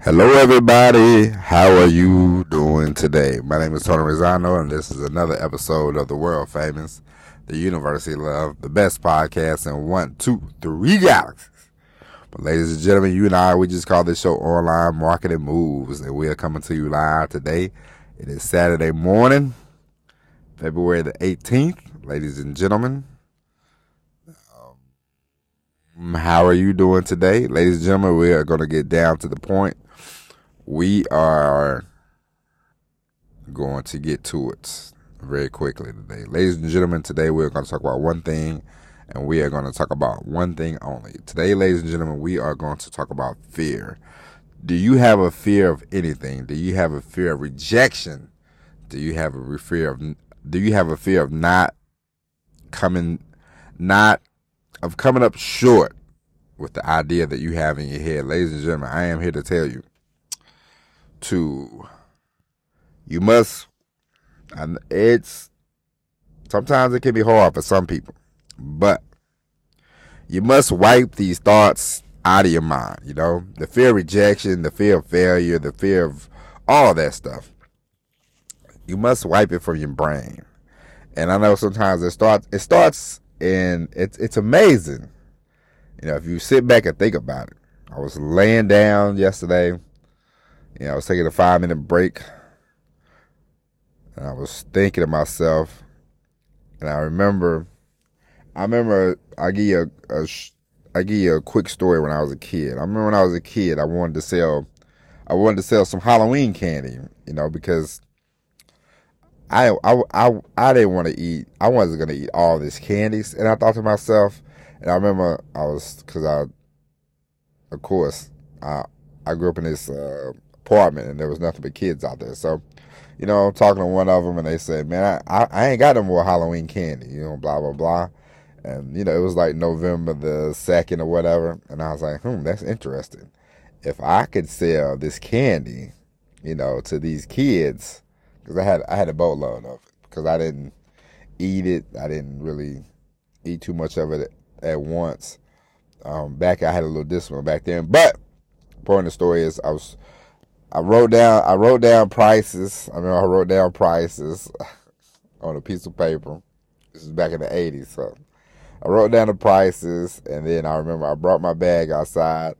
Hello, everybody. How are you doing today? My name is Tony Rosano, and this is another episode of the world famous, the University Love, the best podcast in one, two, three galaxies. But, ladies and gentlemen, you and I, we just call this show Online Marketing Moves, and we are coming to you live today. It is Saturday morning, February the 18th. Ladies and gentlemen, Um, how are you doing today? Ladies and gentlemen, we are going to get down to the point we are going to get to it very quickly today. Ladies and gentlemen, today we're going to talk about one thing and we are going to talk about one thing only. Today, ladies and gentlemen, we are going to talk about fear. Do you have a fear of anything? Do you have a fear of rejection? Do you have a fear of do you have a fear of not coming not of coming up short with the idea that you have in your head? Ladies and gentlemen, I am here to tell you to you must and it's sometimes it can be hard for some people but you must wipe these thoughts out of your mind you know the fear of rejection the fear of failure the fear of all that stuff you must wipe it from your brain and i know sometimes it starts it starts and it's it's amazing. You know if you sit back and think about it i was laying down yesterday. You know, I was taking a five minute break. And I was thinking to myself, and I remember, I remember, I give you a, a I give you a quick story when I was a kid. I remember when I was a kid, I wanted to sell, I wanted to sell some Halloween candy, you know, because I, I, I, I didn't want to eat, I wasn't going to eat all this candies. And I thought to myself, and I remember I was, cause I, of course, I, I grew up in this, uh, apartment and there was nothing but kids out there. So, you know, I'm talking to one of them and they said, man, I, I, I ain't got no more Halloween candy, you know, blah, blah, blah. And, you know, it was like November the 2nd or whatever. And I was like, hmm, that's interesting. If I could sell this candy, you know, to these kids, because I had, I had a boatload of it because I didn't eat it. I didn't really eat too much of it at once. Um, back, I had a little discipline back then. But, point of the story is I was I wrote down I wrote down prices. I mean I wrote down prices on a piece of paper. This is back in the eighties, so I wrote down the prices and then I remember I brought my bag outside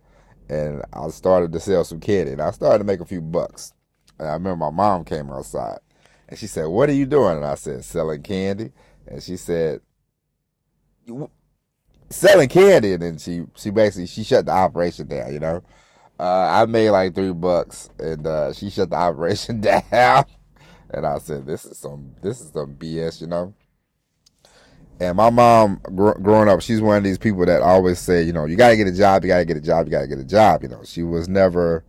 and I started to sell some candy and I started to make a few bucks. And I remember my mom came outside and she said, What are you doing? And I said, Selling candy. And she said, Selling candy. And then she, she basically, she shut the operation down, you know? Uh, I made like three bucks, and uh, she shut the operation down. and I said, "This is some, this is some BS," you know. And my mom, gr- growing up, she's one of these people that always say, you know, you gotta get a job, you gotta get a job, you gotta get a job. You know, she was never,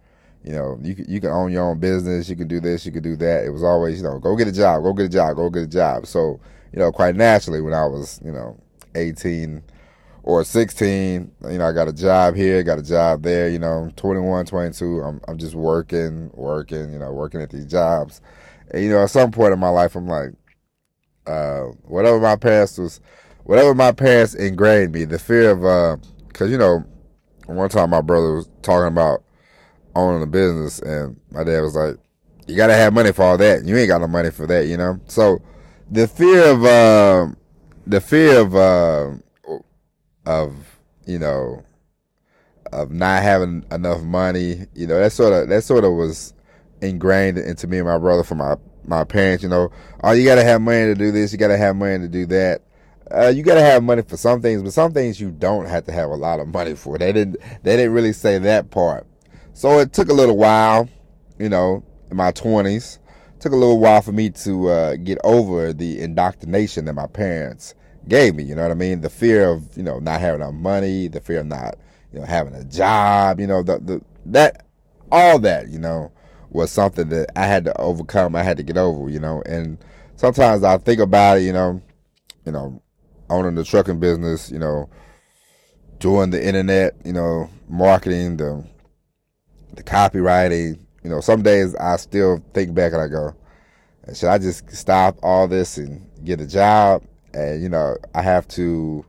you know, you you can own your own business, you can do this, you can do that. It was always, you know, go get a job, go get a job, go get a job. So, you know, quite naturally, when I was, you know, 18, or 16, you know, I got a job here, got a job there, you know, 21, 22, I'm, I'm just working, working, you know, working at these jobs. And, you know, at some point in my life, I'm like, uh, whatever my parents was, whatever my parents ingrained me, the fear of, uh, cause, you know, one time my brother was talking about owning a business and my dad was like, you gotta have money for all that. You ain't got no money for that, you know? So the fear of, uh, the fear of, uh, of you know of not having enough money. You know that sort of that sort of was ingrained into me and my brother from my my parents. You know, oh, you got to have money to do this. You got to have money to do that. Uh, you got to have money for some things, but some things you don't have to have a lot of money for. They didn't they didn't really say that part. So it took a little while, you know, in my twenties. Took a little while for me to uh, get over the indoctrination that my parents gave me. You know what I mean? The fear of you know not having enough money, the fear of not you know having a job. You know the the that all that you know was something that I had to overcome. I had to get over. You know, and sometimes I think about it. You know, you know, owning the trucking business. You know, doing the internet. You know, marketing the the copywriting. You know, some days I still think back and I go, should I just stop all this and get a job? And, you know, I have to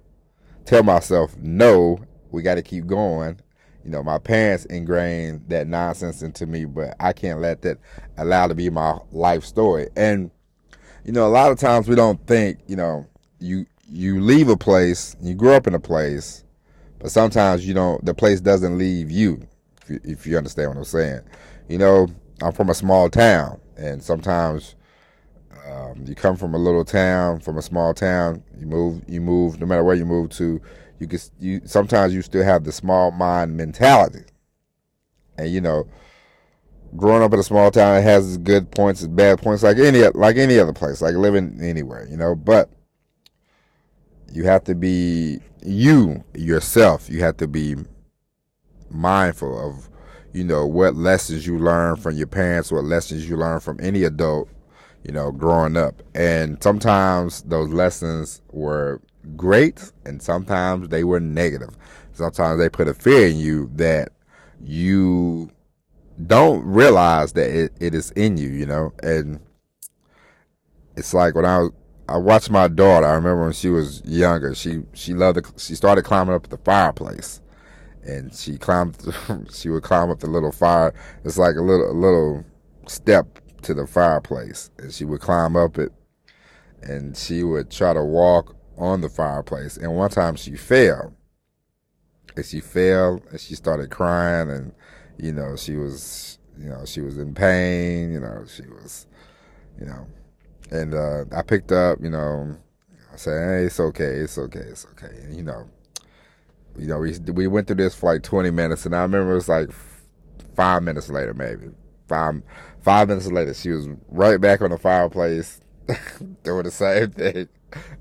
tell myself, no, we got to keep going. You know, my parents ingrained that nonsense into me, but I can't let that allow to be my life story. And, you know, a lot of times we don't think, you know, you, you leave a place, you grow up in a place, but sometimes you don't, the place doesn't leave you, if you, understand what I'm saying. You know, I'm from a small town, and sometimes um, you come from a little town, from a small town. You move, you move. No matter where you move to, you can. You sometimes you still have the small mind mentality, and you know, growing up in a small town, it has good points, its bad points, like any like any other place, like living anywhere, you know. But you have to be you yourself. You have to be mindful of, you know, what lessons you learn from your parents, what lessons you learn from any adult you know, growing up. And sometimes those lessons were great and sometimes they were negative. Sometimes they put a fear in you that you don't realize that it, it is in you, you know, and it's like when I was, I watched my daughter. I remember when she was younger. She she loved to, she started climbing up the fireplace, and she climbed. she would climb up the little fire. It's like a little a little step to the fireplace and she would climb up it and she would try to walk on the fireplace. And one time she fell. And she fell and she started crying and, you know, she was, you know, she was in pain, you know, she was, you know, and, uh, I picked up, you know, I said, hey, it's okay, it's okay, it's okay. And, you know, you know, we, we went through this for like 20 minutes and I remember it was like five minutes later, maybe five, Five minutes later, she was right back on the fireplace doing the same thing.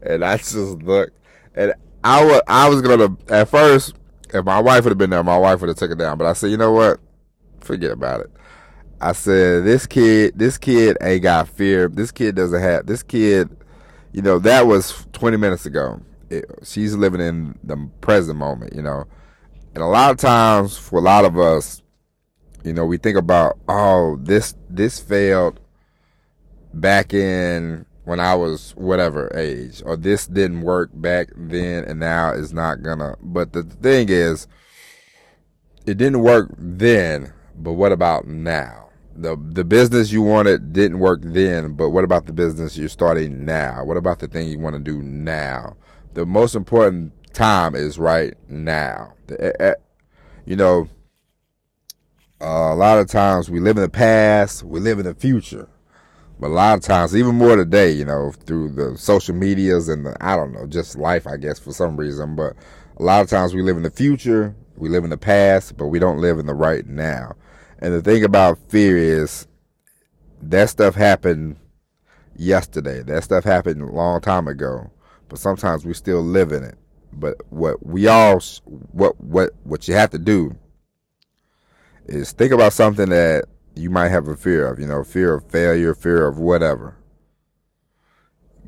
And I just looked. And I was, I was gonna, at first, if my wife would have been there, my wife would have took it down. But I said, you know what? Forget about it. I said, this kid, this kid ain't got fear. This kid doesn't have, this kid, you know, that was 20 minutes ago. It, she's living in the present moment, you know. And a lot of times, for a lot of us, you know, we think about, oh, this this failed back in when I was whatever age, or this didn't work back then and now is not gonna. But the thing is, it didn't work then, but what about now? The the business you wanted didn't work then, but what about the business you're starting now? What about the thing you want to do now? The most important time is right now. Eh, eh, you know, uh, a lot of times we live in the past, we live in the future. But a lot of times, even more today, you know, through the social medias and the, I don't know, just life, I guess, for some reason. But a lot of times we live in the future, we live in the past, but we don't live in the right now. And the thing about fear is that stuff happened yesterday. That stuff happened a long time ago. But sometimes we still live in it. But what we all, what, what, what you have to do is think about something that you might have a fear of, you know, fear of failure, fear of whatever.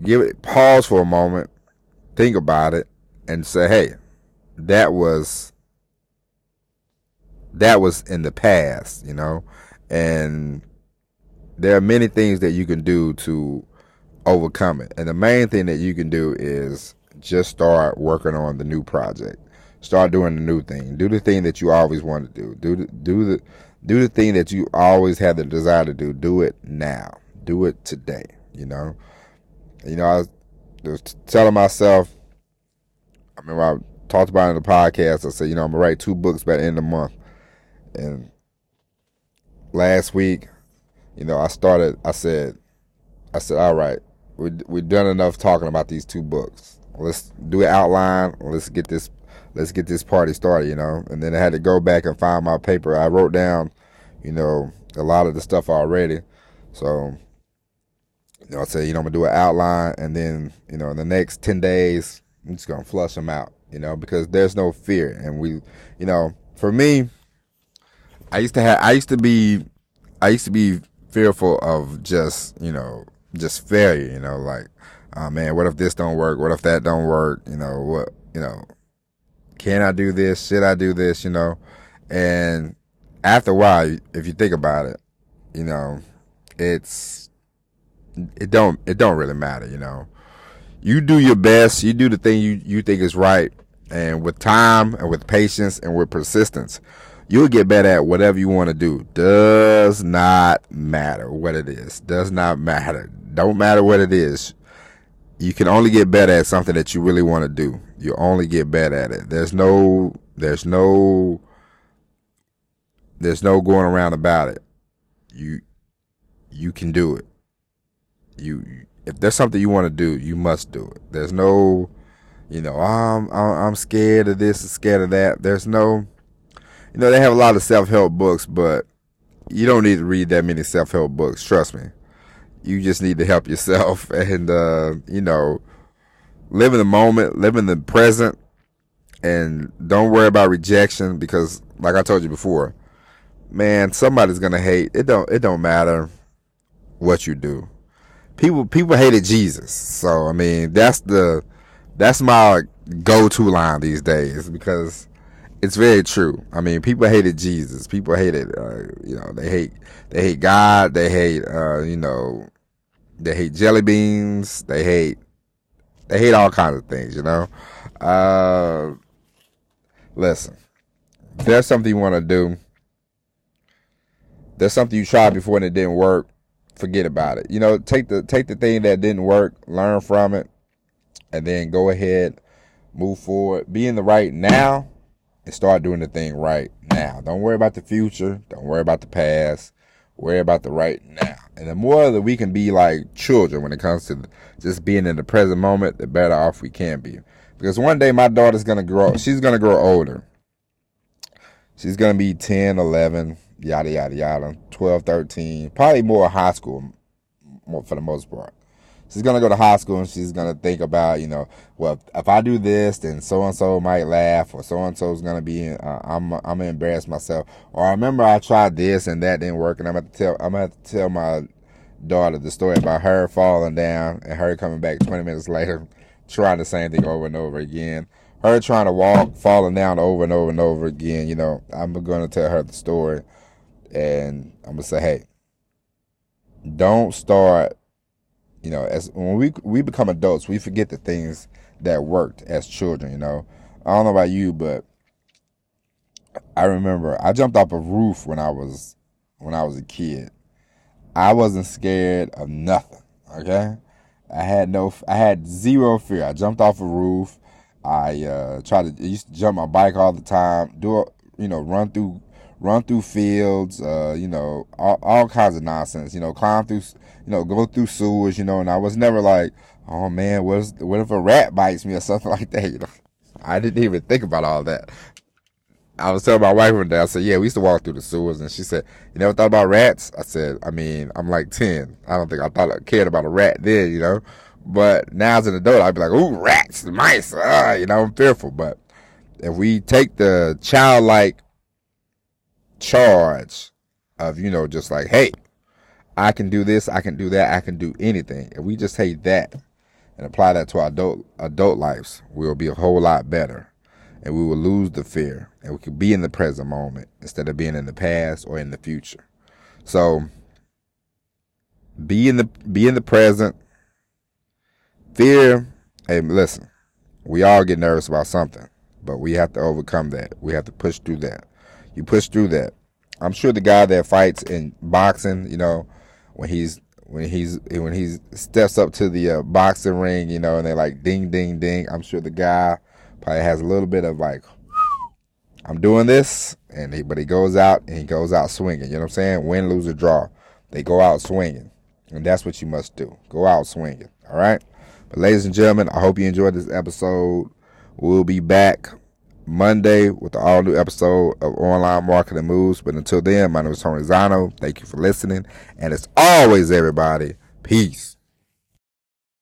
Give it pause for a moment, think about it, and say, hey, that was that was in the past, you know, and there are many things that you can do to overcome it. And the main thing that you can do is just start working on the new project. Start doing the new thing. Do the thing that you always want to do. Do the, do the do the thing that you always had the desire to do. Do it now. Do it today. You know. You know, I was, I was telling myself. I remember I talked about in the podcast. I said, you know, I'm gonna write two books by the end of the month. And last week, you know, I started. I said, I said, all right, we we done enough talking about these two books. Let's do an outline. Let's get this let's get this party started, you know. And then I had to go back and find my paper. I wrote down, you know, a lot of the stuff already. So, you know, I said, you know, I'm gonna do an outline, and then, you know, in the next ten days, I'm just gonna flush them out, you know, because there's no fear, and we, you know, for me, I used to have, I used to be, I used to be fearful of just, you know, just failure, you know, like, oh man, what if this don't work? What if that don't work? You know, what, you know, can I do this? Should I do this? You know, and after a while, if you think about it, you know, it's it don't it don't really matter. You know, you do your best. You do the thing you you think is right, And with time and with patience and with persistence, you'll get better at whatever you want to do. Does not matter what it is. Does not matter. Don't matter what it is. You can only get better at something that you really want to do. You only get better at it. There's no there's no there's no going around about it. You you can do it. You if there's something you want to do, you must do it. There's no you know, oh, I'm I'm scared of this, scared of that. There's no you know, they have a lot of self-help books, but you don't need to read that many self-help books, trust me. You just need to help yourself and uh, you know, live in the moment, live in the present and don't worry about rejection because like I told you before, man, somebody's to hate. It don't it don't matter what you do. People people hated Jesus. So, I mean, that's the that's my go-to line these days because it's very true. I mean, people hated Jesus. People hated, uh, you know, they hate, they hate God. They hate, uh, you know, they hate jelly beans. They hate, they hate all kinds of things, you know. Uh, listen, there's something you want to do, there's something you tried before and it didn't work, forget about it. You know, take the take the thing that didn't work, learn from it, and then go ahead, move forward, be in the right now, and start doing the thing right now. Don't worry about the future. Don't worry about the past. Worry about the right now. And the more that we can be like children when it comes to just being in the present moment, the better off we can be. Because one day my daughter's gonna grow. She's gonna grow older. She's gonna be 10, 11, yada yada yada, 12, 13, probably more high school, for the most part she's gonna go to high school and she's gonna think about, you know, well, if I do this, then so and so might laugh, or so and so is gonna be, uh, I'm, I'm gonna embarrass myself. Or I remember I tried this and that didn't work, and I'm gonna tell, I'm gonna tell my daughter the story about her falling down and her coming back 20 minutes later, trying the same thing over and over again. Her trying to walk, falling down over and over and over again. You know, I'm gonna tell her the story, and I'm gonna say, hey, don't start you know, as when we we become adults, we forget the things that worked as children. You know, I don't know about you, but I remember I jumped off a roof when I was when I was a kid. I wasn't scared of nothing. Okay, I had no, I had zero fear. I jumped off a roof. I uh, tried to I used to jump my bike all the time. Do you know run through run through fields, uh, you know, all, all kinds of nonsense, you know, climb through, you know, go through sewers, you know, and I was never like, oh man, what, is, what if a rat bites me or something like that, you know. I didn't even think about all that. I was telling my wife one day, I said, yeah, we used to walk through the sewers. And she said, you never thought about rats? I said, I mean, I'm like 10. I don't think I thought I cared about a rat then, you know. But now as an adult, I'd be like, ooh, rats, mice, uh, you know, I'm fearful. But if we take the childlike charge of, you know, just like, hey, I can do this, I can do that, I can do anything. If we just take that and apply that to our adult adult lives, we'll be a whole lot better. And we will lose the fear. And we could be in the present moment instead of being in the past or in the future. So be in the be in the present. Fear, hey listen, we all get nervous about something, but we have to overcome that. We have to push through that. You push through that. I'm sure the guy that fights in boxing, you know, when he's when he's when he steps up to the uh, boxing ring, you know, and they're like ding ding ding. I'm sure the guy probably has a little bit of like, I'm doing this, and he, but he goes out and he goes out swinging. You know what I'm saying? Win, lose, or draw, they go out swinging, and that's what you must do. Go out swinging. All right. But ladies and gentlemen, I hope you enjoyed this episode. We'll be back Monday with the all new episode of Online Marketing Moves. But until then, my name is Tony Zano. Thank you for listening. And as always, everybody, peace.